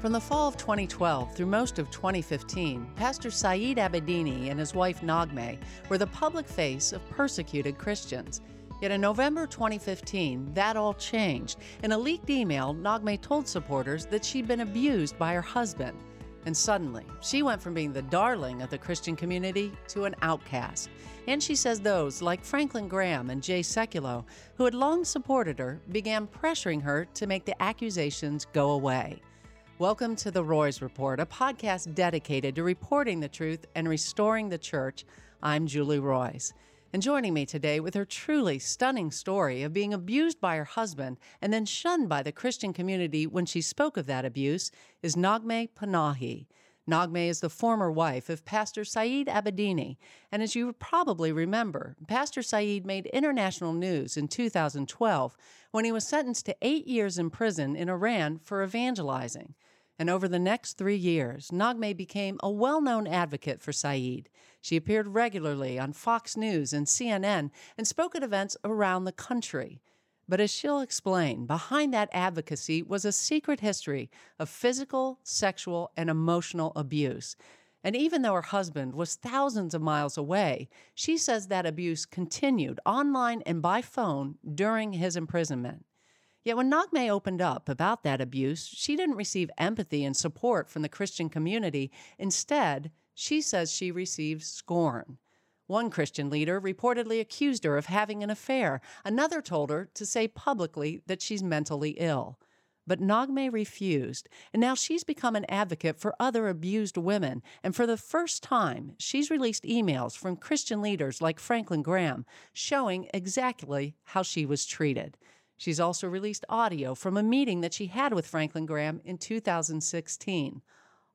From the fall of 2012 through most of 2015, Pastor Saeed Abedini and his wife Naghmeh were the public face of persecuted Christians. Yet in November 2015, that all changed. In a leaked email, Naghmeh told supporters that she'd been abused by her husband. And suddenly, she went from being the darling of the Christian community to an outcast. And she says those, like Franklin Graham and Jay Sekulow, who had long supported her, began pressuring her to make the accusations go away. Welcome to the Roys Report, a podcast dedicated to reporting the truth and restoring the church. I'm Julie Roys. And joining me today with her truly stunning story of being abused by her husband and then shunned by the Christian community when she spoke of that abuse is Naghmeh Panahi. Naghmeh is the former wife of Pastor Saeed Abedini, and as you probably remember, Pastor Saeed made international news in 2012 when he was sentenced to eight years in prison in Iran for evangelizing. And over the next three years, Naghmeh became a well known advocate for Saeed. She appeared regularly on Fox News and CNN and spoke at events around the country. But as she'll explain, behind that advocacy was a secret history of physical, sexual, and emotional abuse. And even though her husband was thousands of miles away, she says that abuse continued online and by phone during his imprisonment. Yet when Naghmeh opened up about that abuse, she didn't receive empathy and support from the Christian community. Instead, she says she received scorn. One Christian leader reportedly accused her of having an affair. Another told her to say publicly that she's mentally ill. But Naghmeh refused, and now she's become an advocate for other abused women. And for the first time, she's released emails from Christian leaders like Franklin Graham showing exactly how she was treated. She's also released audio from a meeting that she had with Franklin Graham in 2016.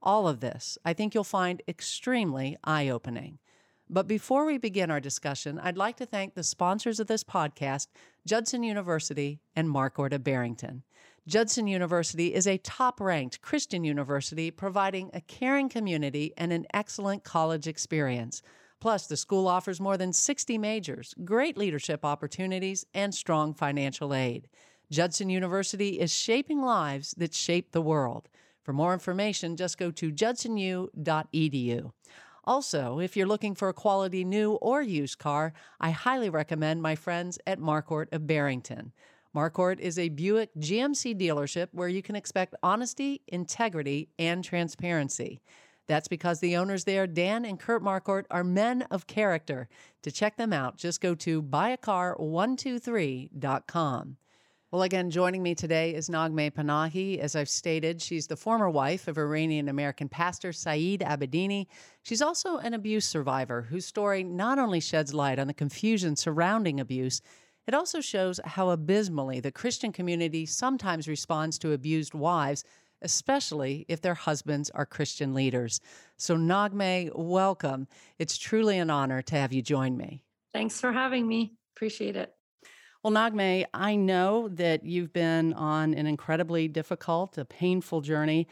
All of this, I think you'll find extremely eye opening. But before we begin our discussion, I'd like to thank the sponsors of this podcast, Judson University and Marquardt of Barrington. Judson University is a top ranked Christian university providing a caring community and an excellent college experience. Plus, the school offers more than 60 majors, great leadership opportunities, and strong financial aid. Judson University is shaping lives that shape the world. For more information, just go to judsonu.edu. Also, if you're looking for a quality new or used car, I highly recommend my friends at Marquardt of Barrington. Marquardt is a Buick GMC dealership where you can expect honesty, integrity, and transparency. That's because the owners there, Dan and Kurt Marquardt, are men of character. To check them out, just go to buyacar123.com. Well, again, joining me today is Naghmeh Panahi. As I've stated, she's the former wife of Iranian American pastor Saeed Abedini. She's also an abuse survivor whose story not only sheds light on the confusion surrounding abuse, it also shows how abysmally the Christian community sometimes responds to abused wives especially if their husbands are Christian leaders. So, Naghmeh, welcome. It's truly an honor to have you join me. Thanks for having me. Appreciate it. Well, Naghmeh, I know that you've been on an incredibly difficult, a painful journey.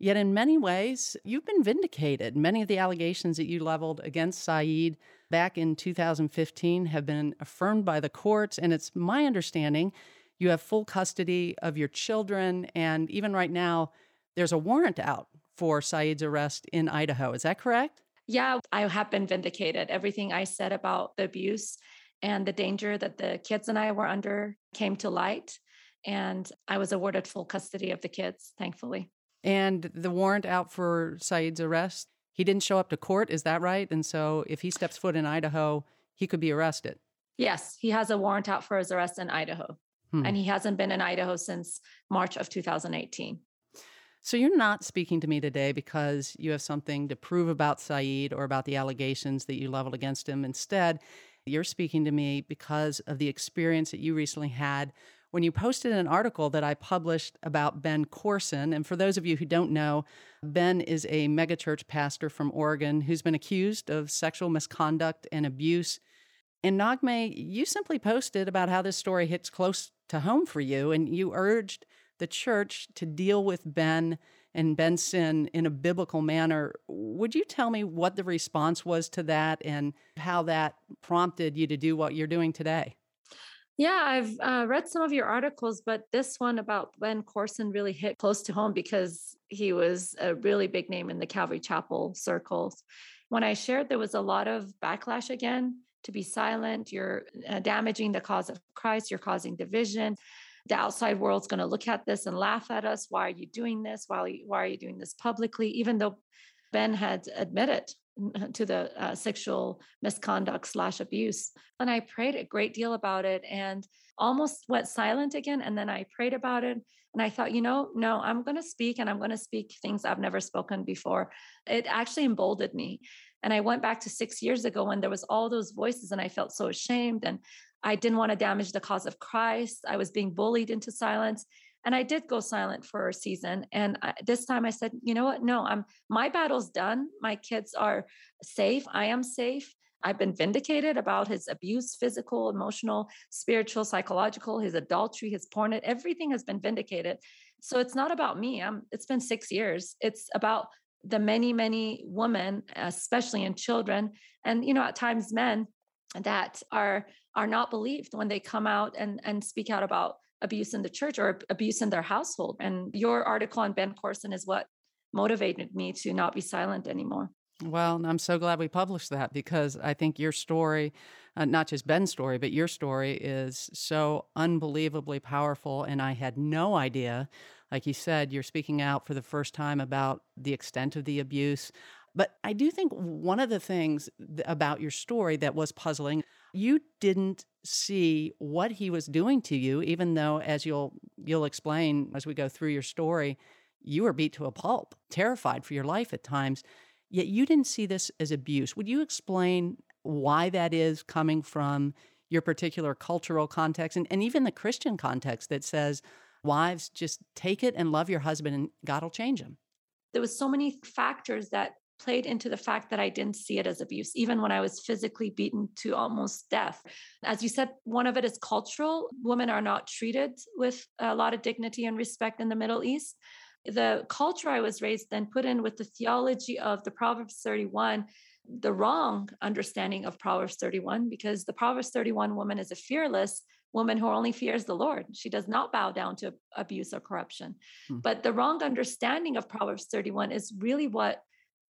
Yet, in many ways, you've been vindicated. Many of the allegations that you leveled against Saeed back in 2015 have been affirmed by the courts. And it's my understanding you have full custody of your children. And even right now, there's a warrant out for Saeed's arrest in Idaho. Is that correct? Yeah, I have been vindicated. Everything I said about the abuse and the danger that the kids and I were under came to light. And I was awarded full custody of the kids, thankfully. And the warrant out for Saeed's arrest, he didn't show up to court, is that right? And so if he steps foot in Idaho, he could be arrested. Yes, he has a warrant out for his arrest in Idaho. Hmm. And he hasn't been in Idaho since March of 2018. So you're not speaking to me today because you have something to prove about Saeed or about the allegations that you leveled against him. Instead, you're speaking to me because of the experience that you recently had when you posted an article that I published about Ben Courson. And for those of you who don't know, Ben is a megachurch pastor from Oregon who's been accused of sexual misconduct and abuse. And Naghmeh, you simply posted about how this story hits close to home for you, and you urged the church to deal with Ben and Ben's sin in a biblical manner. Would you tell me what the response was to that and how that prompted you to do what you're doing today? Yeah, I've uh, read some of your articles, but this one about Ben Courson really hit close to home because he was a really big name in the Calvary Chapel circles. When I shared, there was a lot of backlash again to be silent. You're uh, damaging the cause of Christ, you're causing division. The outside world's going to look at this and laugh at us. Why are you doing this? Why are you, why are you doing this publicly? Even though Ben had admitted to the uh, sexual misconduct slash abuse. And I prayed a great deal about it and almost went silent again. And then I prayed about it. And I thought, you know, no, I'm going to speak and I'm going to speak things I've never spoken before. It actually emboldened me. And I went back to six years ago when there was all those voices and I felt so ashamed and I didn't want to damage the cause of Christ. I was being bullied into silence. And i did go silent for a season. And I, this time i said you know what? No i'm my battle's done. My kids are safe. I am safe. I've been vindicated about his abuse physical emotional spiritual psychological his adultery his porn everything has been vindicated. So it's not about me. I'm it's been 6 years. It's about the many many women especially in children and you know at times men that are are not believed when they come out and and speak out about abuse in the church or abuse in their household. And your article on Ben Courson is what motivated me to not be silent anymore. Well, I'm so glad we published that because I think your story, uh, not just Ben's story, but your story is so unbelievably powerful. And I had no idea, like you said, you're speaking out for the first time about the extent of the abuse. But I do think one of the things about your story that was puzzling, you didn't see what he was doing to you, even though, as you'll you'll explain as we go through your story, you were beat to a pulp, terrified for your life at times. Yet you didn't see this as abuse. Would you explain why that is coming from your particular cultural context and, and even the Christian context that says, wives, just take it and love your husband and God will change him? There was so many factors that played into the fact that I didn't see it as abuse, even when I was physically beaten to almost death. As you said, one of it is cultural. Women are not treated with a lot of dignity and respect in the Middle East. The culture I was raised in put in with the theology of the Proverbs 31 the wrong understanding of Proverbs 31 because the Proverbs 31 woman is a fearless woman who only fears the Lord. She does not bow down to abuse or corruption. Hmm. But the wrong understanding of Proverbs 31 is really what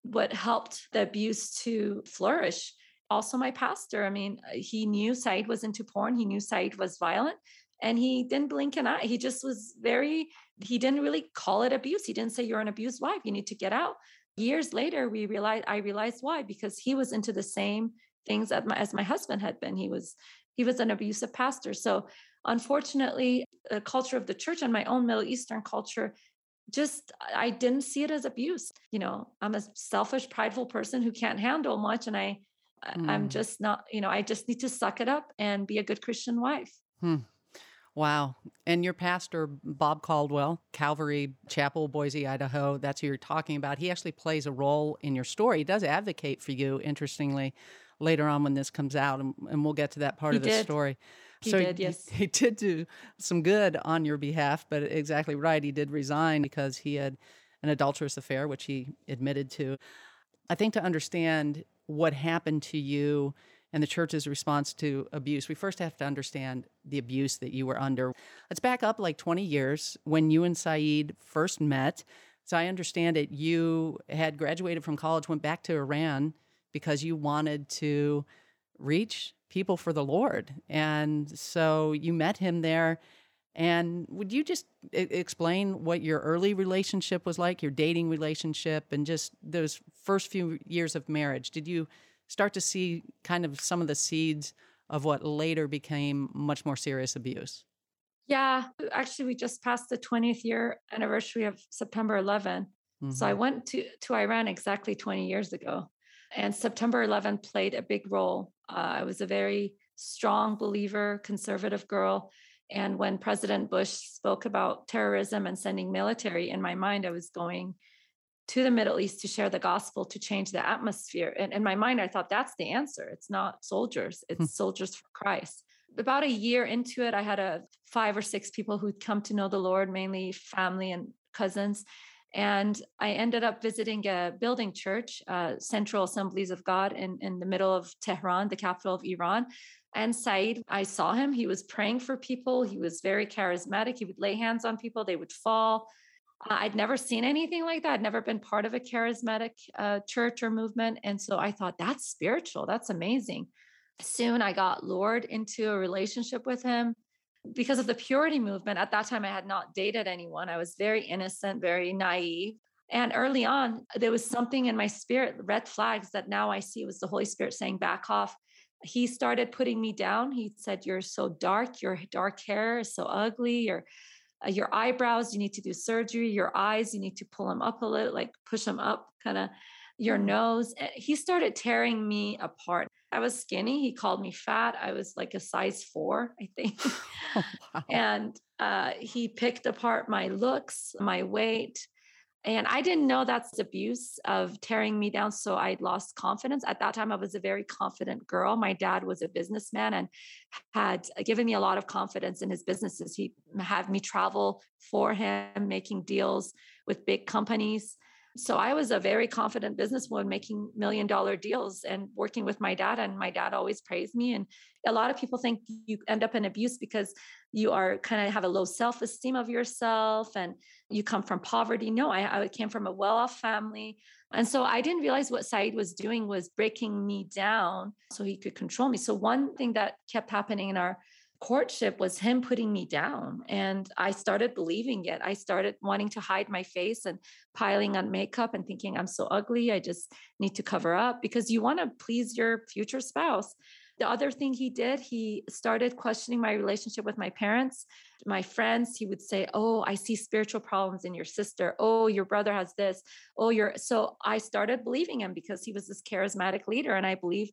what helped the abuse to flourish. Also, my pastor, I mean, uh, he knew Saeed was into porn, he knew Saeed was violent, and he didn't blink an eye. He just was very, he didn't really call it abuse. He didn't say, You're an abused wife, you need to get out. Years later, we realized, I realized why, because he was into the same things as my, as my husband had been. He was, he was an abusive pastor. So, unfortunately, the culture of the church and my own Middle Eastern culture just I didn't see it as abuse. You know, I'm a selfish, prideful person who can't handle much, and I mm. I'm just not. You know, I just need to suck it up and be a good Christian wife. Hmm. Wow. And your pastor, Bob Caldwell, Calvary Chapel, Boise, Idaho, that's who you're talking about. He actually plays a role in your story. He does advocate for you, interestingly, later on when this comes out. And, and we'll get to that part he of the did. story. He so did, yes. He, he, did do some good on your behalf, but exactly right. He did resign because he had an adulterous affair, which he admitted to. I think to understand what happened to you and the church's response to abuse, we first have to understand the abuse that you were under. Let's back up like 20 years when you and Saeed first met. So I understand it, you had graduated from college, went back to Iran because you wanted to reach people for the Lord. And so you met him there. And would you just explain what your early relationship was like, your dating relationship, and just those first few years of marriage? Did you start to see kind of some of the seeds of what later became much more serious abuse? Yeah, actually, we just passed the 20th year anniversary of September 11. Mm-hmm. So I mm-hmm. went to, to Iran exactly 20 years ago. And September 11 played a big role. Uh, I was a very strong believer, conservative girl. And when President Bush spoke about terrorism and sending military, in my mind, I was going to the Middle East to share the gospel to change the atmosphere. And in my mind, I thought that's the answer. It's not soldiers, it's hmm. soldiers for Christ. About a year into it, I had a five or six people who'd come to know the Lord, mainly family and cousins. And I ended up visiting a building church, uh, Central Assemblies of God, in, in the middle of Tehran, the capital of Iran. And Saeed, I saw him. He was praying for people. He was very charismatic. He would lay hands on people, they would fall. I'd never seen anything like that. I'd never been part of a charismatic uh, church or movement. And so I thought, that's spiritual. That's amazing. Soon I got lured into a relationship with him because of the purity movement. At that time, I had not dated anyone. I was very innocent, very naive. And early on, there was something in my spirit, red flags that now I see was the Holy Spirit saying, back off. He started putting me down. He said, You're so dark. Your dark hair is so ugly. Your uh, your eyebrows, you need to do surgery. Your eyes, you need to pull them up a little, like push them up, kind of your nose. Eh, he started tearing me apart. I was skinny. He called me fat. I was like a size four, I think. Oh, wow. And uh, he picked apart my looks, my weight. And I didn't know that's abuse of tearing me down. So I lost confidence. At that time, I was a very confident girl. My dad was a businessman and had given me a lot of confidence in his businesses. He had me travel for him, making deals with big companies. So I was a very confident businesswoman making million dollar deals and working with my dad. And my dad always praised me. And a lot of people think you end up in abuse because you are kind of have a low self esteem of yourself and you come from poverty. No, I, I came from a well off family. And so I didn't realize what Saeed was doing was breaking me down so he could control me. So one thing that kept happening in our courtship was him putting me down. And I started believing it. I started wanting to hide my face and piling on makeup and thinking I'm so ugly. I just need to cover up because you want to please your future spouse. The other thing he did, he started questioning my relationship with my parents, my friends. He would say, Oh, I see spiritual problems in your sister. Oh, your brother has this. Oh, you're so I started believing him because he was this charismatic leader. And I believed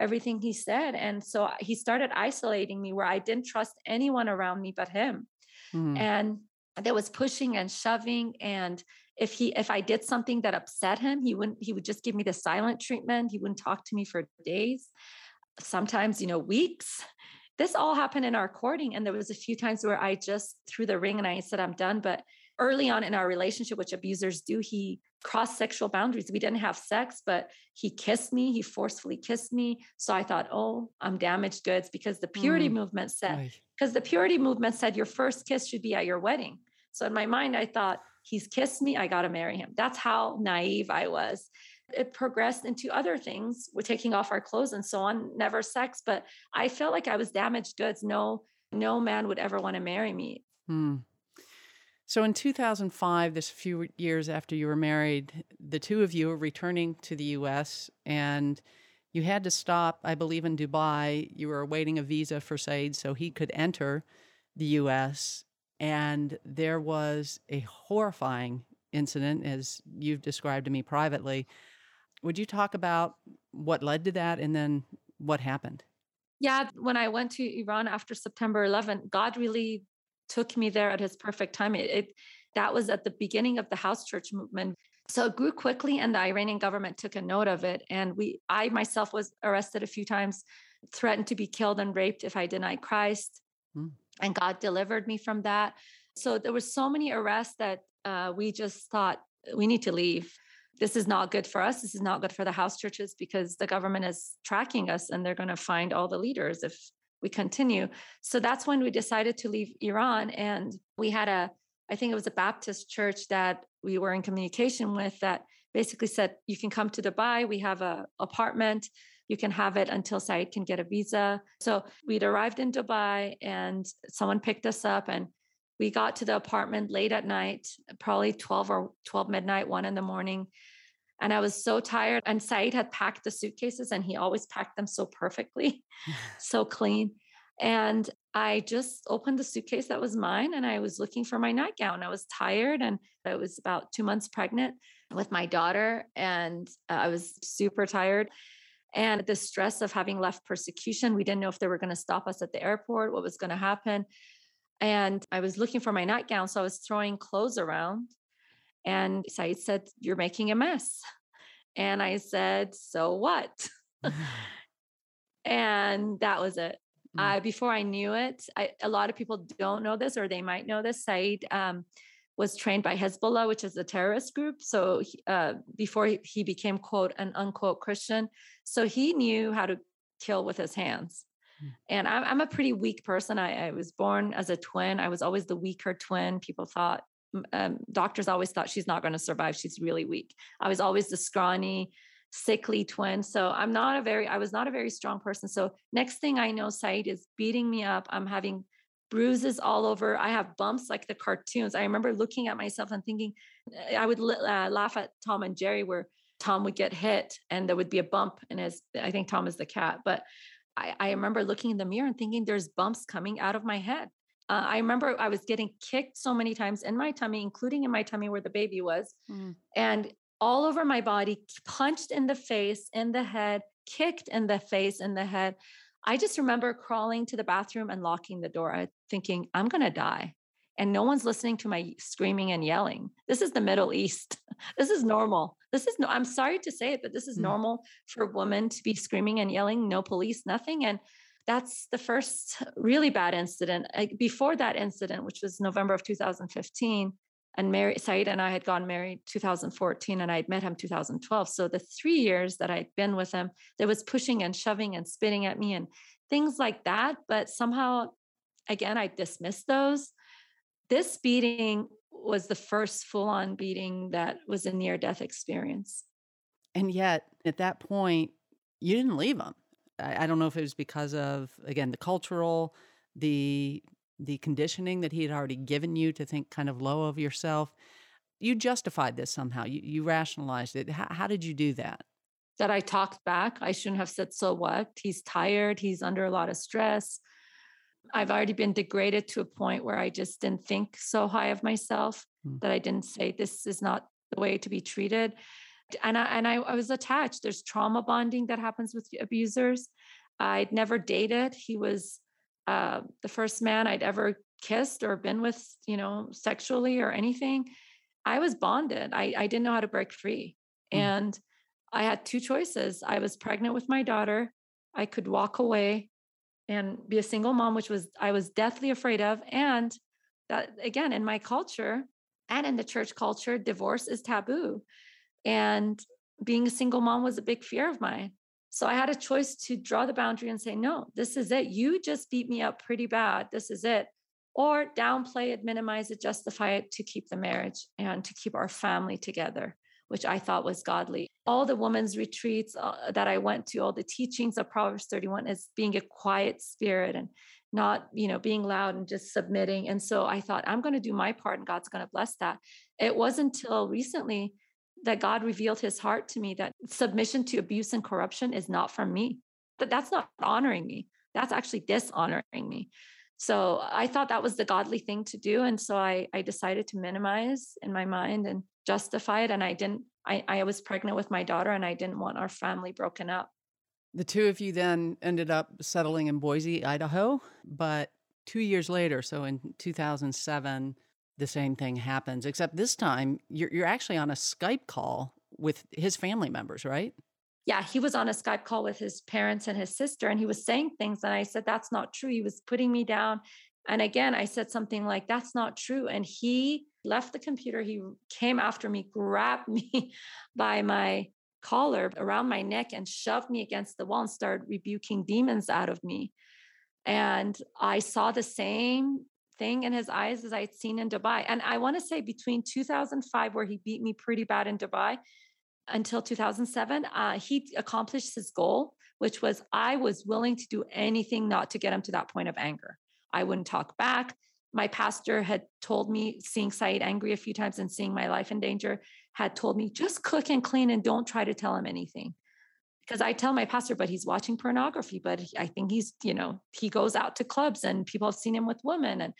everything he said. And so he started isolating me where I didn't trust anyone around me but him. Mm. And there was pushing and shoving. And if he if I did something that upset him, he wouldn't, he would just give me the silent treatment. He wouldn't talk to me for days, sometimes, you know, weeks. This all happened in our courting. And there was a few times where I just threw the ring and I said, I'm done. But early on in our relationship, which abusers do, he crossed sexual boundaries. We didn't have sex, but he kissed me. He forcefully kissed me. So I thought, oh, I'm damaged goods because the purity mm. movement said, because the purity movement said your first kiss should be at your wedding. So in my mind, I thought, he's kissed me. I got to marry him. That's how naive I was. It progressed into other things with taking off our clothes and so on, never sex, but I felt like I was damaged goods. No, no man would ever want to marry me. Mm. So in 2005, this few years after you were married, the two of you were returning to the US and you had to stop, I believe, in Dubai. You were awaiting a visa for Saeed so he could enter the US. And there was a horrifying incident, as you've described to me privately. Would you talk about what led to that and then what happened? Yeah, when I went to Iran after September 11, God really took me there at his perfect time. It, it that was at the beginning of the house church movement. So it grew quickly and the Iranian government took a note of it. And we I myself was arrested a few times, threatened to be killed and raped if I denied Christ. Mm. And God delivered me from that. So there were so many arrests that uh, we just thought we need to leave. This is not good for us. This is not good for the house churches because the government is tracking us and they're going to find all the leaders if we continue. So that's when we decided to leave Iran. And we had a, I think it was a Baptist church that we were in communication with that basically said, you can come to Dubai. We have a apartment. You can have it until Saeed can get a visa. So we'd arrived in Dubai and someone picked us up and we got to the apartment late at night, probably 12 or 12 midnight, one in the morning. And I was so tired. And Saeed had packed the suitcases and he always packed them so perfectly, so clean. And I just opened the suitcase that was mine and I was looking for my nightgown. I was tired and I was about two months pregnant with my daughter and I was super tired. And the stress of having left persecution, we didn't know if they were going to stop us at the airport, what was going to happen. And I was looking for my nightgown. So I was throwing clothes around and Saeed said, You're making a mess. And I said, So what? and that was it. Mm. Uh, before I knew it, I, a lot of people don't know this, or they might know this. Saeed um, was trained by Hezbollah, which is a terrorist group. So uh, before he, he became quote an unquote Christian, so he knew how to kill with his hands. Mm. And I'm, I'm, a pretty weak person. I, I, was born as a twin. I was always the weaker twin. People thought, um, doctors always thought she's not going to survive. She's really weak. I was always the scrawny, sickly twin. So I'm not a very, I was not a very strong person. So next thing I know, Saeed is beating me up. I'm having bruises all over. I have bumps like the cartoons. I remember looking at myself and thinking, I would uh, laugh at Tom and Jerry where Tom would get hit and there would be a bump And as I think Tom is the cat, but I, I remember looking in the mirror and thinking there's bumps coming out of my head. Uh, I remember I was getting kicked so many times in my tummy, including in my tummy where the baby was, mm. and all over my body, punched in the face, in the head, kicked in the face, in the head. I just remember crawling to the bathroom and locking the door, thinking, I'm going to die. And no one's listening to my screaming and yelling. This is the Middle East. This is normal. This is no, I'm sorry to say it, but this is mm. normal for women to be screaming and yelling, no police, nothing. And that's the first really bad incident. Before that incident, which was November of 2015, and Mary Saeed and I had gone married 2014 and I'd met him 2012. So the three years that I'd been with him, there was pushing and shoving and spitting at me and things like that. But somehow, again, I dismissed those. This beating was the first full on beating that was a near death experience. And yet, at that point, you didn't leave him. I, I don't know if it was because of, again, the cultural, the the conditioning that he had already given you to think kind of low of yourself. You justified this somehow. You, you rationalized it. How, how did you do that? That I talked back. I shouldn't have said, so what? He's tired. He's under a lot of stress. I've already been degraded to a point where I just didn't think so high of myself hmm. that I didn't say, this is not the way to be treated. And I, and I, I was attached. There's trauma bonding that happens with abusers. I'd never dated. He was uh, the first man I'd ever kissed or been with, you know, sexually or anything, I was bonded. I, I didn't know how to break free. Mm. And I had two choices. I was pregnant with my daughter. I could walk away and be a single mom, which was I was deathly afraid of. And that again, in my culture and in the church culture, divorce is taboo. And being a single mom was a big fear of mine. So I had a choice to draw the boundary and say, no, this is it. You just beat me up pretty bad. This is it. Or downplay it, minimize it, justify it to keep the marriage and to keep our family together, which I thought was godly. All the women's retreats uh, that I went to, all the teachings of Proverbs 31 is being a quiet spirit and not, you know, being loud and just submitting. And so I thought, I'm going to do my part and God's going to bless that. It wasn't until recently that God revealed his heart to me that submission to abuse and corruption is not from me. That that's not honoring me. That's actually dishonoring me. So I thought that was the godly thing to do. And so I, I decided to minimize in my mind and justify it. And I didn't, I, I was pregnant with my daughter and I didn't want our family broken up. The two of you then ended up settling in Boise, Idaho. But two years later, so in 2007, the same thing happens, except this time you're, you're actually on a Skype call with his family members, right? Yeah, he was on a Skype call with his parents and his sister, and he was saying things. And I said, That's not true. He was putting me down. And again, I said something like, That's not true. And he left the computer. He came after me, grabbed me by my collar around my neck, and shoved me against the wall and started rebuking demons out of me. And I saw the same thing in his eyes as I'd seen in Dubai. And I want to say between 2005, where he beat me pretty bad in Dubai, until 2007, uh, he accomplished his goal, which was I was willing to do anything not to get him to that point of anger. I wouldn't talk back. My pastor had told me, seeing Saeed angry a few times and seeing my life in danger, had told me, just cook and clean and don't try to tell him anything because I tell my pastor, but he's watching pornography, but I think he's, you know, he goes out to clubs and people have seen him with women. And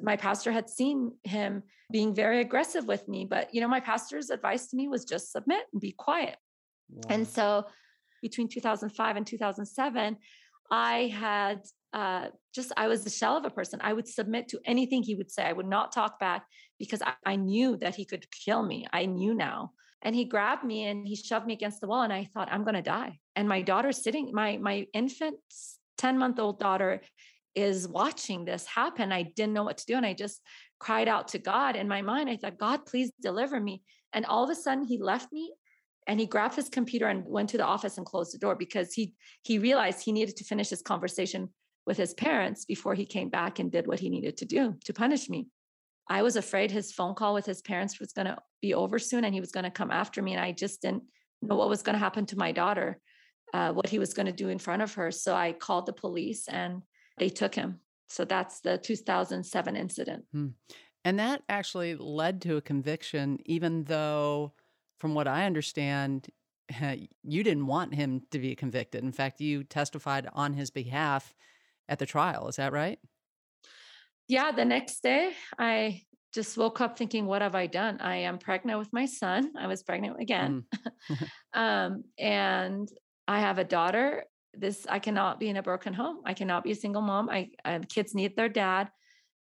my pastor had seen him being very aggressive with me. But, you know, my pastor's advice to me was just submit and be quiet. Wow. And so between 2005 and 2007, I had uh, just, I was the shell of a person. I would submit to anything he would say. I would not talk back because I, I knew that he could kill me. I knew now and he grabbed me and he shoved me against the wall and i thought i'm going to die. And my daughter's sitting my my infant 10 month old daughter is watching this happen. I didn't know what to do and i just cried out to god in my mind. I thought god please deliver me. And all of a sudden he left me and he grabbed his computer and went to the office and closed the door because he he realized he needed to finish his conversation with his parents before he came back and did what he needed to do to punish me. I was afraid his phone call with his parents was going to be over soon and he was going to come after me. And I just didn't know what was going to happen to my daughter, uh, what he was going to do in front of her. So I called the police and they took him. So that's the 2007 incident. Hmm. And that actually led to a conviction, even though, from what I understand, you didn't want him to be convicted. In fact, you testified on his behalf at the trial. Is that right? Yeah. The next day, I just woke up thinking, what have I done? I am pregnant with my son. I was pregnant again. Mm. um, and I have a daughter. This, I cannot be in a broken home. I cannot be a single mom. I, I kids need their dad.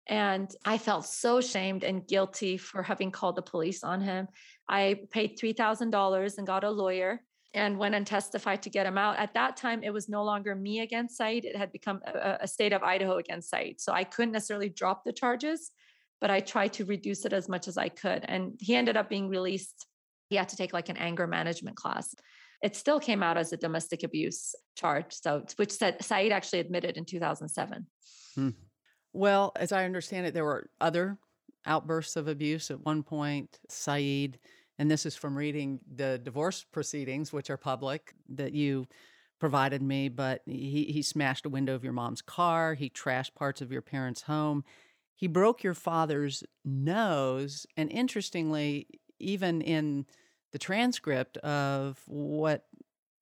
And I felt so shamed and guilty for having called the police on him. I paid $3,000 and got a lawyer and went and testified to get him out. At that time, it was no longer me against Saeed. It had become a, a, state of Idaho against Saeed. So I couldn't necessarily drop the charges, but I tried to reduce it as much as I could. And he ended up being released. He had to take like an anger management class. It still came out as a domestic abuse charge. So, which said Saeed actually admitted in 2007. Hmm. Well, as I understand it, there were other outbursts of abuse at one point. Saeed and this is from reading the divorce proceedings, which are public, that you provided me. But he, he smashed a window of your mom's car, he trashed parts of your parents' home, he broke your father's nose. And interestingly, even in the transcript of what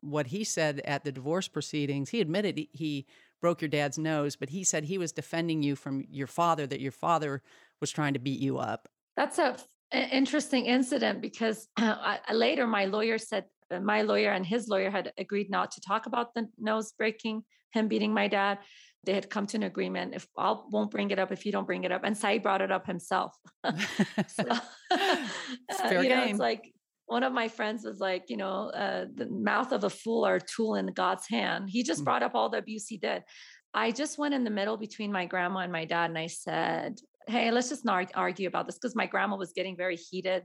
what he said at the divorce proceedings, he admitted he broke your dad's nose, but he said he was defending you from your father, that your father was trying to beat you up. That's a interesting incident because uh, later my lawyer said uh, my lawyer and his lawyer had agreed not to talk about the nose breaking, him beating my dad. They had come to an agreement. If I won't bring it up, if you don't bring it up, and Saeed brought it up himself. so, uh, you know, it's like one of my friends was like, you know, uh, the mouth of a fool or a tool in God's hand. He just mm. brought up all the abuse he did. I just went in the middle between my grandma and my dad, and I said, hey, let's just not argue about this because my grandma was getting very heated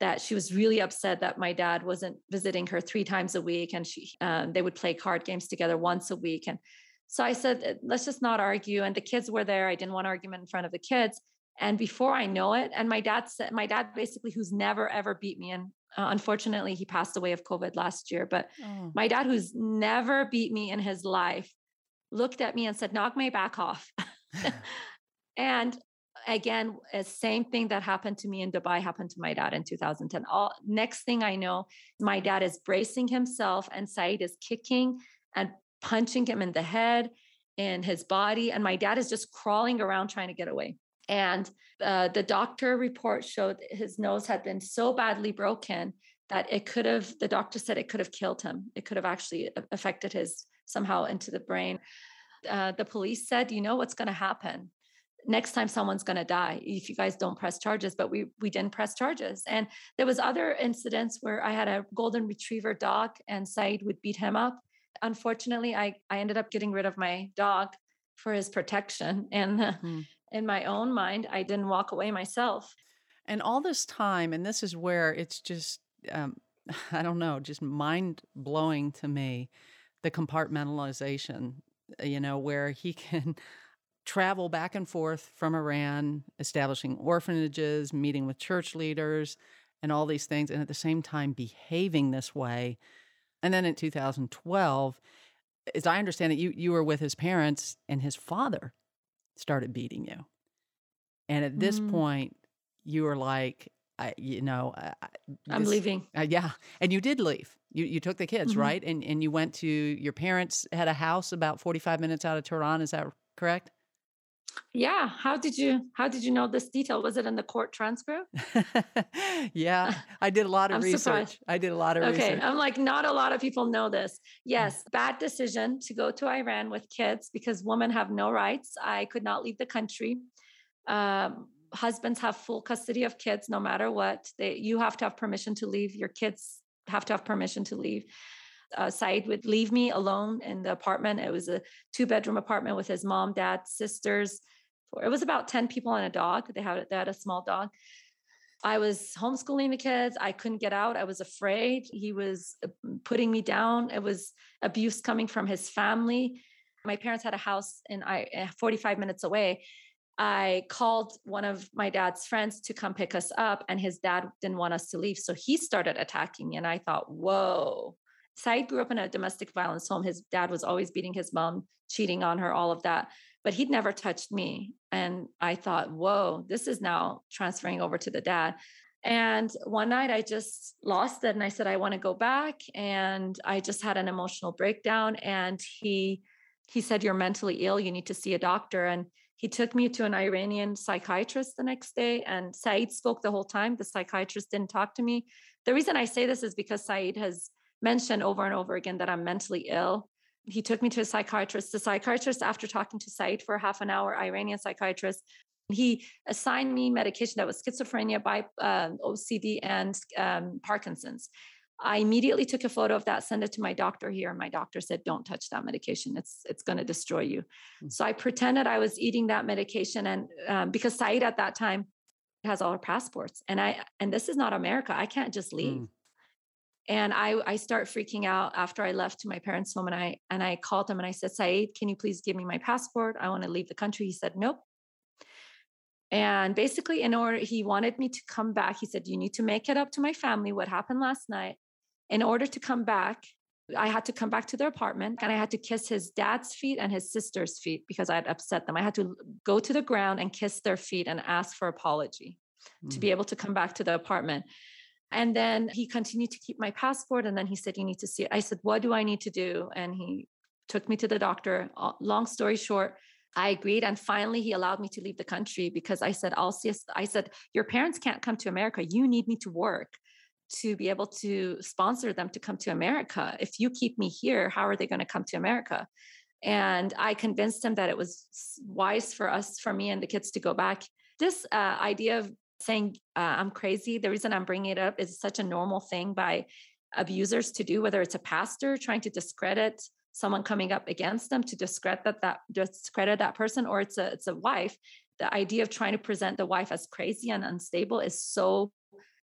that she was really upset that my dad wasn't visiting her three times a week and she um, they would play card games together once a week and so i said uh, let's just not argue and the kids were there i didn't want argument in front of the kids and before i know it and my dad said my dad basically who's never ever beat me and uh, unfortunately he passed away of covid last year but oh. my dad who's never beat me in his life looked at me and said knock my back off and again, same thing that happened to me in Dubai happened to my dad in 2010. All next thing I know, my dad is bracing himself and Saeed is kicking and punching him in the head, in his body, and my dad is just crawling around trying to get away. And uh, the doctor report showed his nose had been so badly broken that it could have. The doctor said it could have killed him. It could have actually affected his somehow into the brain. Uh, the police said, "You know what's going to happen." Next time someone's going to die if you guys don't press charges but we we didn't press charges. And there was other incidents where i had a golden retriever dog and saeed would beat him up. Unfortunately i i ended up getting rid of my dog for his protection. And mm-hmm. in my own mind i didn't walk away myself. And all this time and this is where it's just um, i don't know just mind blowing to me the compartmentalization you know where he can travel back and forth from Iran, establishing orphanages, meeting with church leaders, and all these things, and at the same time behaving this way. And then in 2012, as I understand it, you, you were with his parents, and his father started beating you. And at this mm. point, you were like, I, you know, I, am leaving. Uh, yeah, and you did leave. You you took the kids, mm-hmm. right? And and you went to your parents had a house about 45 minutes out of Tehran. Is that correct? Yeah. How did you how did you know this detail? Was it in the court transcript? yeah. I did a lot of research. Surprised. I did a lot of research. okay. research. I'm like, not a lot of people know this. Yes, bad decision to go to Iran with kids because women have no rights. I could not leave the country. Um, husbands have full custody of kids no matter what. They you have to have permission to leave. Your kids have to have permission to leave uh, would leave me alone in the apartment. It was a two bedroom apartment with his mom, dad, sisters. It was about 10 people and a dog. They had, they had a small dog. I was homeschooling the kids. I couldn't get out. I was afraid. He was uh, putting me down. It was abuse coming from his family. My parents had a house in I eh, 45 minutes away. I called one of my dad's friends to come pick us up, and his dad didn't want us to leave. So he started attacking me. And I thought, whoa. Saeed grew up in a domestic violence home. His dad was always beating his mom, cheating on her, all of that. But he'd never touched me. And I thought, whoa, this is now transferring over to the dad. And one night I just lost it and I said, I want to go back. And I just had an emotional breakdown. And he he said, You're mentally ill. You need to see a doctor. And he took me to an Iranian psychiatrist the next day. And Saeed spoke the whole time. The psychiatrist didn't talk to me. The reason I say this is because Saeed has mentioned over and over again that I'm mentally ill. He took me to a psychiatrist. The psychiatrist, after talking to Saeed for half an hour, Iranian psychiatrist, he assigned me medication that was schizophrenia, by uh, OCD, and um, Parkinson's. I immediately took a photo of that, sent it to my doctor here, and my doctor said, "Don't touch that medication. It's it's going to destroy you." Mm-hmm. So I pretended I was eating that medication, and um, because Saeed at that time has all our passports, and I and this is not America. I can't just leave. Mm. And I I start freaking out after I left to my parents' home, and I and I called him and I said, "Saeed, can you please give me my passport? I want to leave the country." He said, "Nope." And basically, in order, he wanted me to come back. He said, You need to make it up to my family what happened last night. In order to come back, I had to come back to their apartment and I had to kiss his dad's feet and his sister's feet because I had upset them. I had to go to the ground and kiss their feet and ask for apology mm. to be mm. able to come back to the apartment. And then he continued to keep my passport. And then he said, You need to see it. I said, What do I need to do? And he took me to the doctor. Long story short, I agreed. And finally, he allowed me to leave the country because I said, I'll see. I said, Your parents can't come to America. You need me to work to be able to sponsor them to come to America. If you keep me here, how are they going to come to America? And I convinced him that it was wise for us, for me and the kids to go back. This uh, idea of saying uh, I'm crazy, the reason I'm bringing it up is such a normal thing by abusers to do, whether it's a pastor trying to discredit someone coming up against them to discredit that, that discredit that person or it's a it's a wife the idea of trying to present the wife as crazy and unstable is so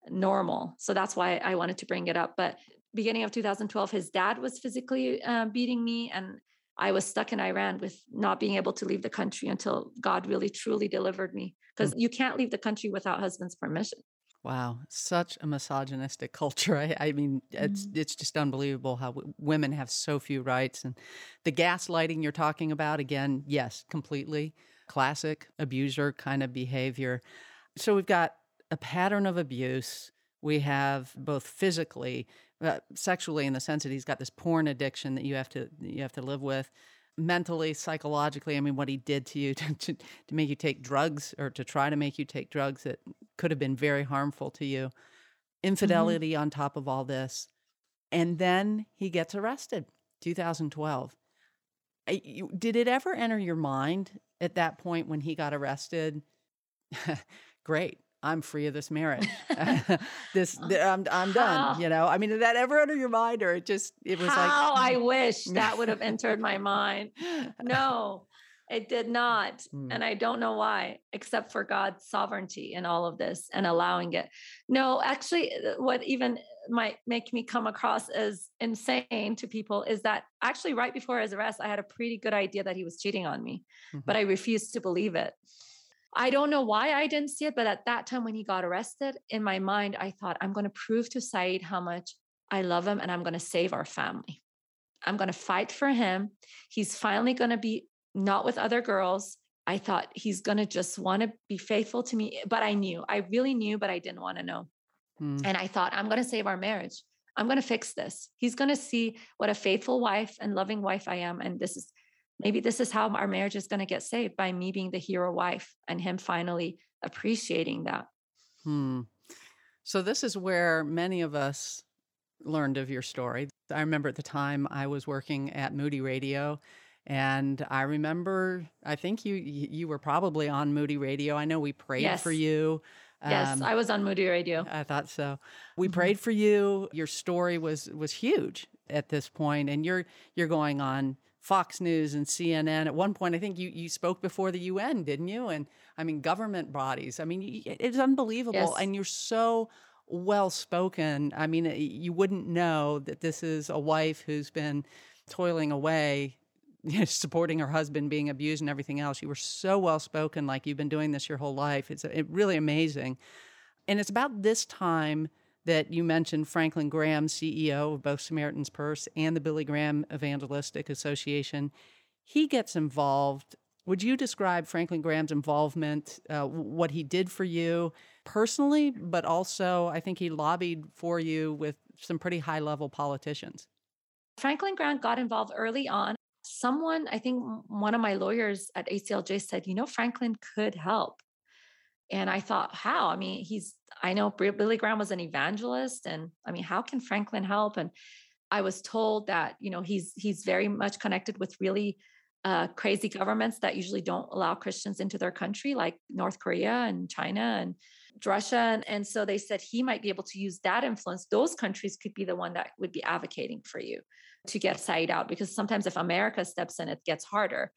normal. So that's why i wanted to bring it up. But beginning of 2012 his dad was physically uh, beating me and i was stuck in iran with not being able to leave the country until god really truly delivered me because mm. you can't leave the country without husband's permission Wow, such a misogynistic culture. I, I mean, it's mm-hmm. it's just unbelievable how w- women have so few rights, and the gaslighting you're talking about again. Yes, completely classic abuser kind of behavior. So we've got a pattern of abuse. We have both physically, sexually, in the sense that he's got this porn addiction that you have to you have to live with mentally, psychologically. I mean, what he did to you to, to, to, make you take drugs or to try to make you take drugs that could have been very harmful to you. Mm-hmm. Infidelity mm-hmm. on top of all this. And then he gets arrested, 2012. did it ever enter your mind at that point when he got arrested? Great. I'm free of this marriage. this, I'm, I'm done. You know, I mean, did that ever enter your mind, or it just, it was like How like, I wish that would have entered my mind. No, it did not, mm. and I don't know why, except for God's sovereignty in all of this and allowing it. No, actually, uh, what even might make me come across as insane to people is that actually, right before his arrest, I had a pretty good idea that he was cheating on me, mm-hmm. but I refused to believe it. I don't know why I didn't see it, but at that time when he got arrested, in my mind, I thought, I'm going to prove to Saeed how much I love him and I'm going to save our family. I'm going to fight for him. He's finally going to be not with other girls. I thought he's going to just want to be faithful to me. But I knew, I really knew, but I didn't want to know. Hmm. And I thought, I'm going to save our marriage. I'm going to fix this. He's going to see what a faithful wife and loving wife I am. And this is maybe this is how our marriage is going to get saved by me being the hero wife and him finally appreciating that. Hmm. So this is where many of us learned of your story. I remember at the time I was working at Moody Radio and I remember I think you you were probably on Moody Radio. I know we prayed yes. for you. Yes, um, I was on Moody Radio. I thought so. We mm-hmm. prayed for you. Your story was was huge at this point and you're you're going on Fox News and CNN. At one point, I think you, you spoke before the UN, didn't you? And I mean, government bodies. I mean, it's unbelievable. Yes. And you're so well spoken. I mean, you wouldn't know that this is a wife who's been toiling away supporting her husband being abused and everything else. You were so well spoken, like you've been doing this your whole life. It's it really amazing. And it's about this time that you mentioned Franklin Graham, CEO of both Samaritan's Purse and the Billy Graham Evangelistic Association. He gets involved. Would you describe Franklin Graham's involvement, uh, what he did for you personally, but also I think he lobbied for you with some pretty high level politicians? Franklin Graham got involved early on. Someone, I think one of my lawyers at ACLJ said, you know, Franklin could help. And I thought, how? I mean, he's, I know Billy Graham was an evangelist. And I mean, how can Franklin help? And I was told that, you know, he's, he's very much connected with really uh, crazy governments that usually don't allow Christians into their country, like North Korea and China and Russia. And, and so they said he might be able to use that influence. Those countries could be the one that would be advocating for you to get Saeed out, because sometimes if America steps in, it gets harder.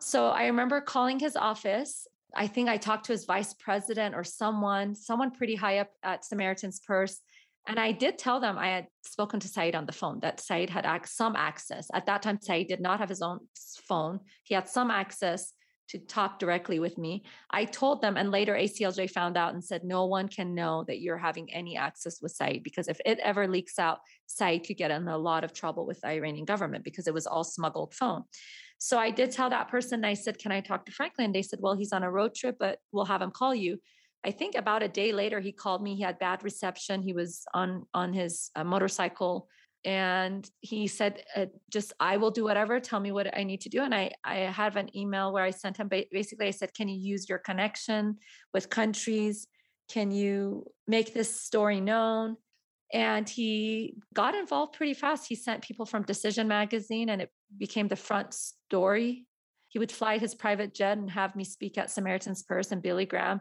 So I remember calling his office. I think I talked to his vice president or someone, someone pretty high up at Samaritan's Purse. And I did tell them I had spoken to Saeed on the phone, that Saeed had some access. At that time, Saeed did not have his own phone. He had some access to talk directly with me. I told them, and later ACLJ found out and said, no one can know that you're having any access with Saeed because if it ever leaks out, Saeed could get in a lot of trouble with the Iranian government because it was all smuggled phone. So I did tell that person, I said, Can I talk to Franklin? They said, Well, he's on a road trip, but we'll have him call you. I think about a day later, he called me. He had bad reception. He was on on his uh, motorcycle and he said uh, just i will do whatever tell me what i need to do and i i have an email where i sent him basically i said can you use your connection with countries can you make this story known and he got involved pretty fast he sent people from decision magazine and it became the front story he would fly his private jet and have me speak at samaritan's purse and billy graham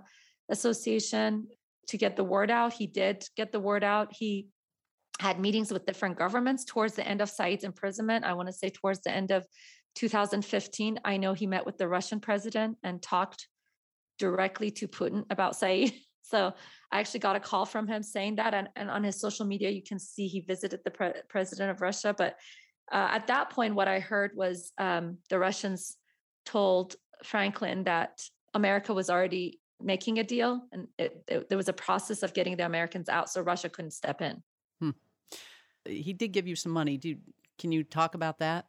association to get the word out he did get the word out he had meetings with different governments towards the end of Saeed's imprisonment. I want to say towards the end of 2015. I know he met with the Russian president and talked directly to Putin about Saeed. So I actually got a call from him saying that. And, and on his social media, you can see he visited the pre- president of Russia. But uh, at that point, what I heard was um, the Russians told Franklin that America was already making a deal and it, it, there was a process of getting the Americans out so Russia couldn't step in. Hmm he did give you some money. Do can you talk about that?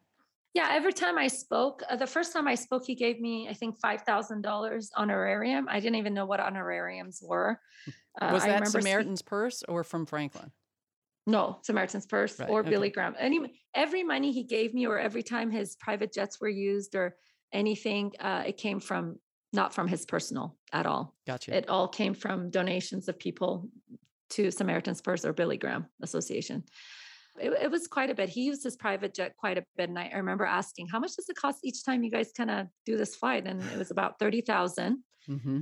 Yeah, every time I spoke, uh, the first time I spoke, he gave me, I think, five thousand dollars honorarium. I didn't even know what honorariums were. Uh, Was that Samaritan's Purse or from Franklin? No, Samaritan's Purse right, or okay. Billy Graham. Any every money he gave me, or every time his private jets were used, or anything, uh, it came from not from his personal at all. Gotcha. It all came from donations of people to Samaritan's Purse or Billy Graham Association it, it, was quite a bit. He used his private jet quite a bit. And I, remember asking, how much does it cost each time you guys kind of do this flight? And it was about 30,000 mm-hmm.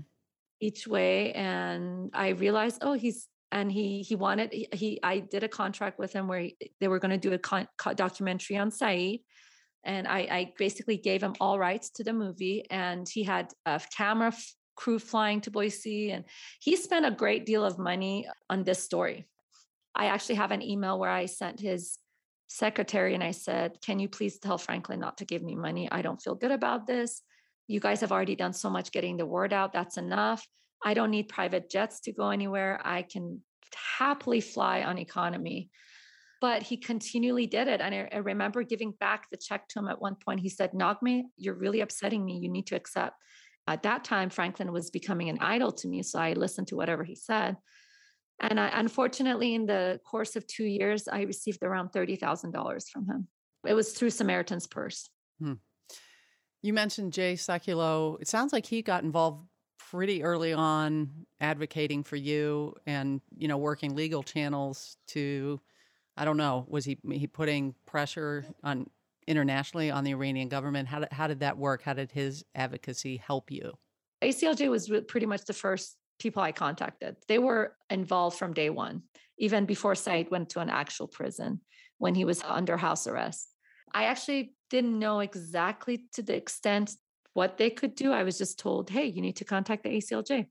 each way. And I realized, oh, he's, and he, he wanted, he, he I did a contract with him where he, they were going to do a con, documentary on Saeed. And I, I basically gave him all rights to the movie. And he had a camera f- crew flying to Boise. And he spent a great deal of money on this story. I actually have an email where I sent his secretary and I said, Can you please tell Franklin not to give me money? I don't feel good about this. You guys have already done so much getting the word out. That's enough. I don't need private jets to go anywhere. I can happily fly on economy. But he continually did it. And I, I remember giving back the check to him at one point. He said, Naghmeh, you're really upsetting me. You need to accept. At that time, Franklin was becoming an idol to me. So I listened to whatever he said. And I, unfortunately, in the course of two years, I received around $30,000 from him. It was through Samaritan's Purse. Hmm. You mentioned Jay Sekulow. It sounds like he got involved pretty early on advocating for you and, you know, working legal channels to, I don't know, was he, he putting pressure on internationally on the Iranian government? How did, how did that work? How did his advocacy help you? ACLJ was pretty much the first people I contacted. They were involved from day one, even before Saeed went to an actual prison when he was under house arrest. I actually didn't know exactly to the extent what they could do. I was just told, hey, you need to contact the ACLJ.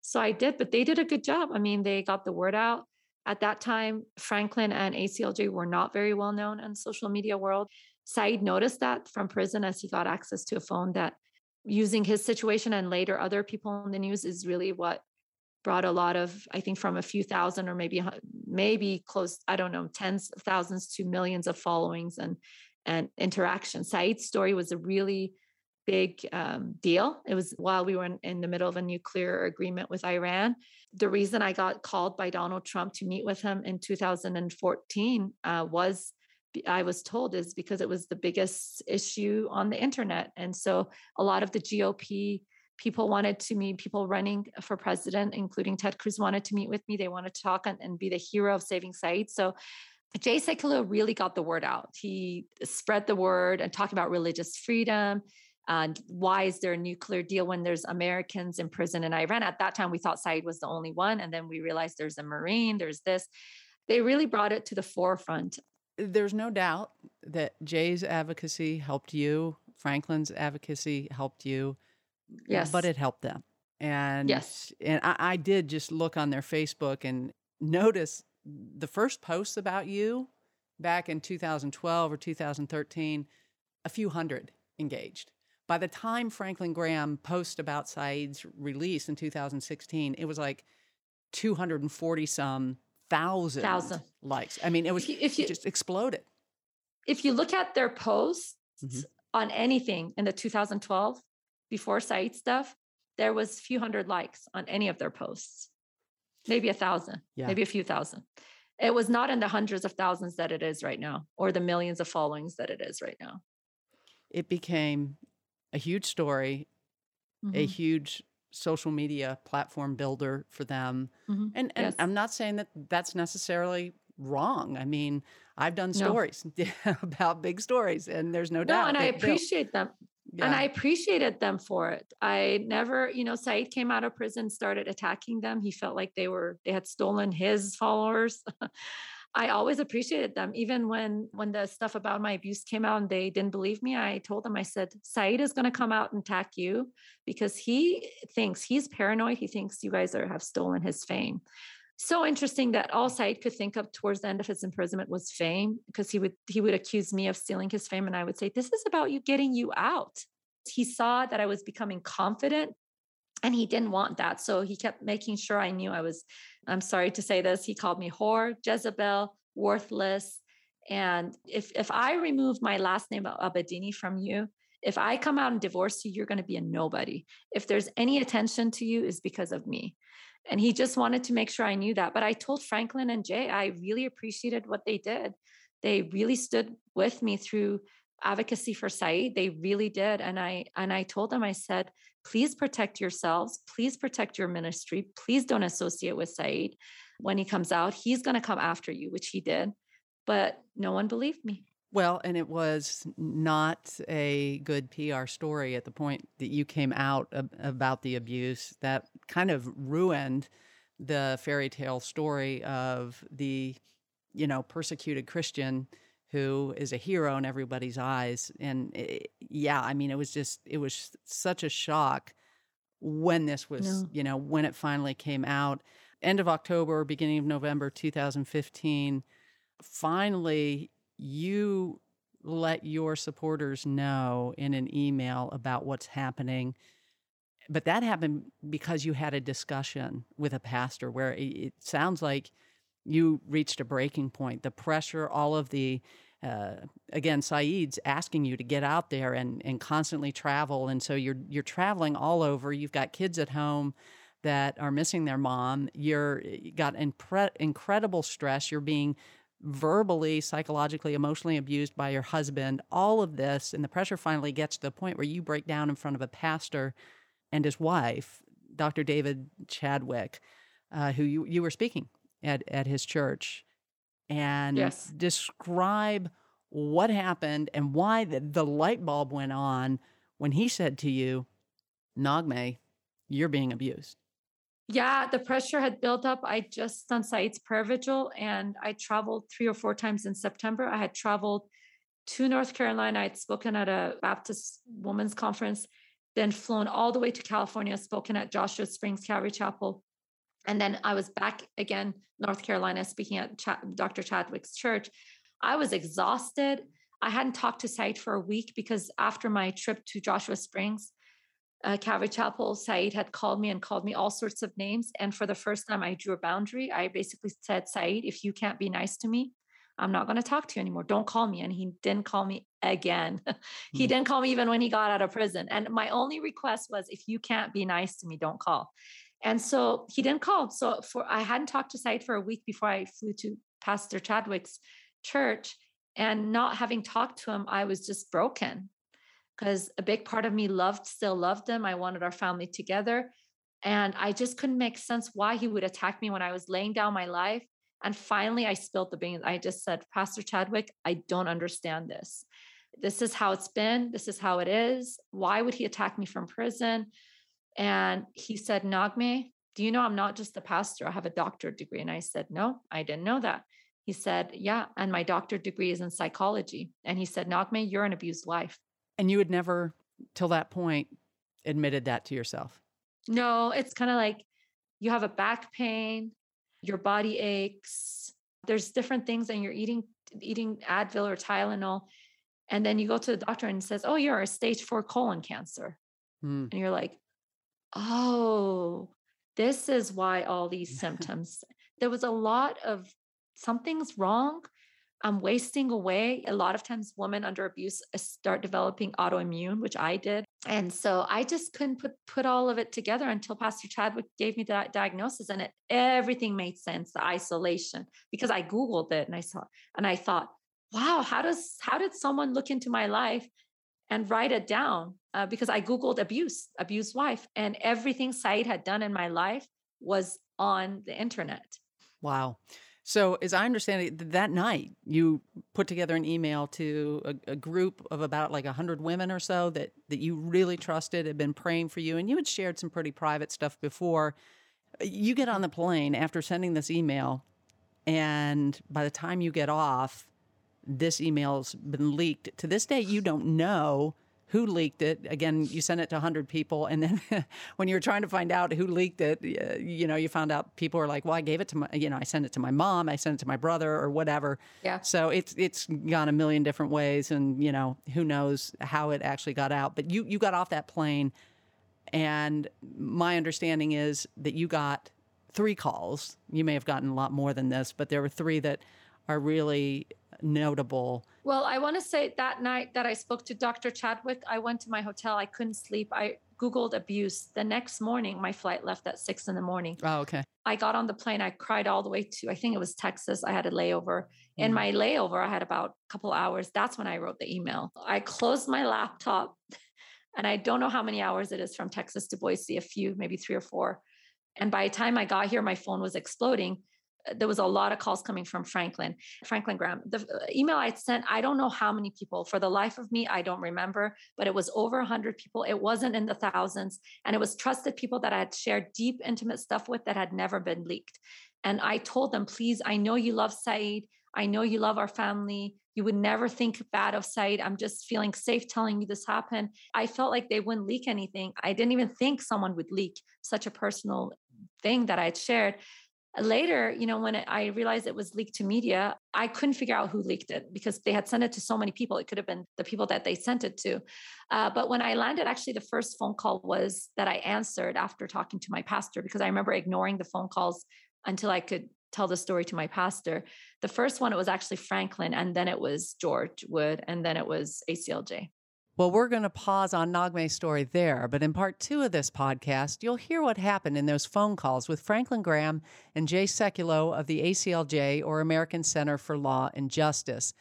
So I did, but they did a good job. I mean, they got the word out. At that time, Franklin and ACLJ were not very well known in social media world. Saeed noticed that from prison as he got access to a phone that using his situation and later other people in the news is really what brought a lot of i think from a few thousand or maybe maybe close i don't know tens of thousands to millions of followings and and interaction saeed's story was a really big um, deal it was while we were in, in the middle of a nuclear agreement with iran the reason i got called by donald trump to meet with him in 2014 uh, was I was told is because it was the biggest issue on the internet. And so a lot of the GOP people wanted to meet, people running for president, including Ted Cruz, wanted to meet with me. They wanted to talk and, and be the hero of saving Saeed. So Jay Sekulow really got the word out. He spread the word and talked about religious freedom. Uh, and why is there a nuclear deal when there's Americans in prison in Iran? At that time, we thought Saeed was the only one. And then we realized there's a Marine, there's this. They really brought it to the forefront there's no doubt that Jay's advocacy helped you, Franklin's advocacy helped you. Yes. But it helped them. And yes. And I, I did just look on their Facebook and notice the first posts about you back in 2012 or 2013, a few hundred engaged. By the time Franklin Graham posted about Saeed's release in 2016, it was like 240 some thousand, thousand. likes. I mean, it was if you, if you, just exploded. If you look at their posts mm-hmm. on anything in the 2012 before Saeed stuff, there was a few hundred likes on any of their posts, maybe a thousand, yeah. maybe a few thousand. It was not in the hundreds of thousands that it is right now, or the millions of followings that it is right now. It became a huge story, mm-hmm. a huge social media platform builder for them. Mm-hmm. And, and yes. I'm not saying that that's necessarily wrong. I mean, I've done stories no. about big stories, and there's no, no doubt. and I appreciate them. Yeah. And I appreciated them for it. I never, you know, Saeed came out of prison, started attacking them. He felt like they were, they had stolen his followers. I always appreciated them. Even when when the stuff about my abuse came out and they didn't believe me, I told them, I said, Saeed is going to come out and attack you because he thinks he's paranoid. He thinks you guys are have stolen his fame. So interesting that all Saeed could think of towards the end of his imprisonment was fame, because he would he would accuse me of stealing his fame, and I would say, This is about you getting you out. He saw that I was becoming confident and he didn't want that. So he kept making sure I knew I was, I'm sorry to say this, he called me whore, Jezebel, worthless. And if if I remove my last name Abedini from you, if I come out and divorce you, you're going to be a nobody. If there's any attention to you, is because of me. And he just wanted to make sure I knew that. But I told Franklin and Jay, I really appreciated what they did. They really stood with me through advocacy for Saeed. They really did. And I and I told them, I said, please protect yourselves. Please protect your ministry. Please don't associate with Saeed. When he comes out, he's going to come after you, which he did. But no one believed me. Well, and it was not a good PR story at the point that you came out about the abuse. That kind of ruined the fairy tale story of the, you know, persecuted Christian who is a hero in everybody's eyes. And it, eh, yeah, I mean, it was just, it was such a shock when this was, no. you know, when it finally came out. End of October, beginning of November 2015, finally, you let your supporters know in an email about what's happening. But that happened because you had a discussion with a pastor where it sounds like you reached a breaking point. The pressure, all of the uh, again, Saeed's asking you to get out there and, and constantly travel, and so you're you're traveling all over. You've got kids at home that are missing their mom. You're you got impre- incredible stress. You're being verbally, psychologically, emotionally abused by your husband. All of this, and the pressure finally gets to the point where you break down in front of a pastor and his wife, Dr. David Chadwick, uh, who you you were speaking at, at his church and yes. describe what happened and why the, the light bulb went on when he said to you, Naghmeh, you're being abused. Yeah, the pressure had built up. I just done Saeed's prayer vigil and I traveled three or four times in September. I had traveled to North Carolina. I had spoken at a Baptist women's conference, then flown all the way to California, spoken at Joshua Springs Calvary Chapel, and then I was back again, North Carolina, speaking at Ch- Dr. Chadwick's church. I was exhausted. I hadn't talked to Saeed for a week because after my trip to Joshua Springs, uh, Calvary Chapel, Saeed had called me and called me all sorts of names. And for the first time, I drew a boundary. I basically said, Saeed, if you can't be nice to me, I'm not going to talk to you anymore. Don't call me. And he didn't call me again. he mm. didn't call me even when he got out of prison. And my only request was, if you can't be nice to me, don't call. And so he didn't call. So for I hadn't talked to Saeed for a week before I flew to Pastor Chadwick's church. And not having talked to him, I was just broken because a big part of me loved, still loved him. I wanted our family together. And I just couldn't make sense why he would attack me when I was laying down my life and finally, I spilled the beans. I just said, Pastor Chadwick, I don't understand this. This is how it's been. This is how it is. Why would he attack me from prison? And he said, Naghmeh, do you know I'm not just a pastor? I have a doctorate degree. And I said, No, I didn't know that. He said, Yeah, and my doctorate degree is in psychology. And he said, Naghmeh, you're an abused wife. And you had never, till that point, admitted that to yourself? No, it's kind of like you have a back pain, your body aches. There's different things, and you're eating eating Advil or Tylenol, and then you go to the doctor and says, "Oh, you're a stage four colon cancer," mm. and you're like, "Oh, this is why all these symptoms." There was a lot of something's wrong. I'm wasting away. A lot of times, women under abuse uh, start developing autoimmune, which I did. And so I just couldn't put, put all of it together until Pastor Chadwick gave me that diagnosis and it everything made sense, the isolation, because I Googled it and I saw and I thought, wow, how does how did someone look into my life and write it down? Uh, because I Googled abuse, abused wife, and everything Saeed had done in my life was on the internet. Wow. So, as I understand it, that night you put together an email to a, a group of about like 100 women or so that, that you really trusted, had been praying for you, and you had shared some pretty private stuff before. You get on the plane after sending this email, and by the time you get off, this email's been leaked. To this day, you don't know who leaked it. Again, you sent it to 100 people. And then when you're trying to find out who leaked it, you know, you found out people are like, well, I gave it to my, you know, I sent it to my mom, I sent it to my brother or whatever. Yeah. So it's, it's gone a million different ways. And, you know, who knows how it actually got out. But you, you got off that plane. And my understanding is that you got three calls. You may have gotten a lot more than this, but there were three that are really notable? Well, I want to say that night that I spoke to Dr. Chadwick, I went to my hotel. I couldn't sleep. I Googled abuse. The next morning, my flight left at six in the morning. Oh, okay. I got on the plane. I cried all the way to, I think it was Texas. I had a layover. Mm. In my layover, I had about a couple hours. That's when I wrote the email. I closed my laptop and I don't know how many hours it is from Texas to Boise, a few, maybe three or four. And by the time I got here, my phone was exploding there was a lot of calls coming from Franklin, Franklin Graham. The uh, email I sent, I don't know how many people. For the life of me, I don't remember, but it was over 100 people. It wasn't in the thousands. And it was trusted people that I had shared deep, intimate stuff with that had never been leaked. And I told them, please, I know you love Saeed. I know you love our family. You would never think bad of Saeed. I'm just feeling safe telling you this happened. I felt like they wouldn't leak anything. I didn't even think someone would leak such a personal thing that I had shared later you know when i realized it was leaked to media i couldn't figure out who leaked it because they had sent it to so many people. It could have been the people that they sent it to. Uh, but when i landed actually the first phone call was that i answered after talking to my pastor because i remember ignoring the phone calls until i could tell the story to my pastor. The first one it was actually franklin and then it was george wood and then it was aclj well, we're going to pause on Naghmeh's story there, but in part two of this podcast, you'll hear what happened in those phone calls with Franklin Graham and Jay Sekulow of the ACLJ, or American Center for Law and Justice.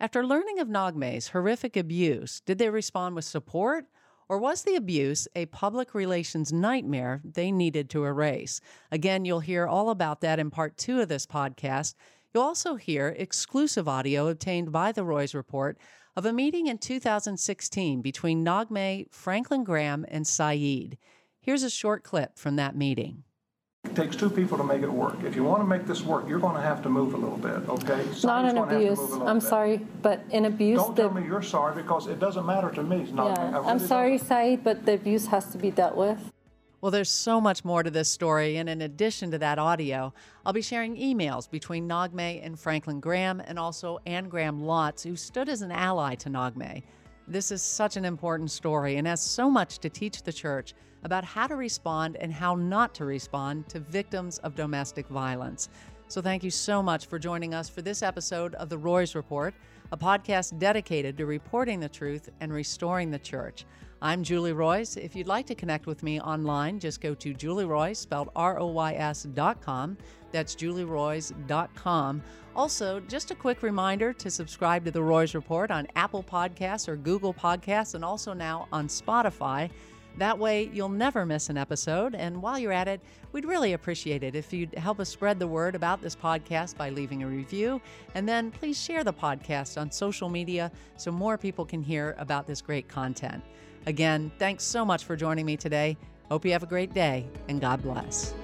After learning of Naghmeh's horrific abuse, did they respond with support? Or was the abuse a public relations nightmare they needed to erase? Again, you'll hear all about that in part two of this podcast. You'll also hear exclusive audio obtained by the Roys Report of a meeting in 2016 between Naghmeh, Franklin Graham, and Saeed. Here's a short clip from that meeting. It takes two people to make it work. If you want to make this work, you're going to have to move a little bit, okay? Not an abuse. I'm bit. sorry, but in abuse. Don't the, tell me you're sorry because it doesn't matter to me. yeah, really I'm sorry, Saeed, but the abuse has to be dealt with. Well, there's so much more to this story, and in addition to that audio, I'll be sharing emails between Naghmeh and Franklin Graham and also Anne Graham Lotz, who stood as an ally to Naghmeh. This is such an important story and has so much to teach the church about how to respond and how not to respond to victims of domestic violence. So, thank you so much for joining us for this episode of The Roys Report, a podcast dedicated to reporting the truth and restoring the church. I'm Julie Roys. If you'd like to connect with me online, just go to Julie Roys, spelled R O Y S dot com. That's julieroys.com. Also, just a quick reminder to subscribe to the Roys Report on Apple Podcasts or Google Podcasts, and also now on Spotify. That way, you'll never miss an episode. And while you're at it, we'd really appreciate it if you'd help us spread the word about this podcast by leaving a review. And then please share the podcast on social media so more people can hear about this great content. Again, thanks so much for joining me today. Hope you have a great day, and God bless.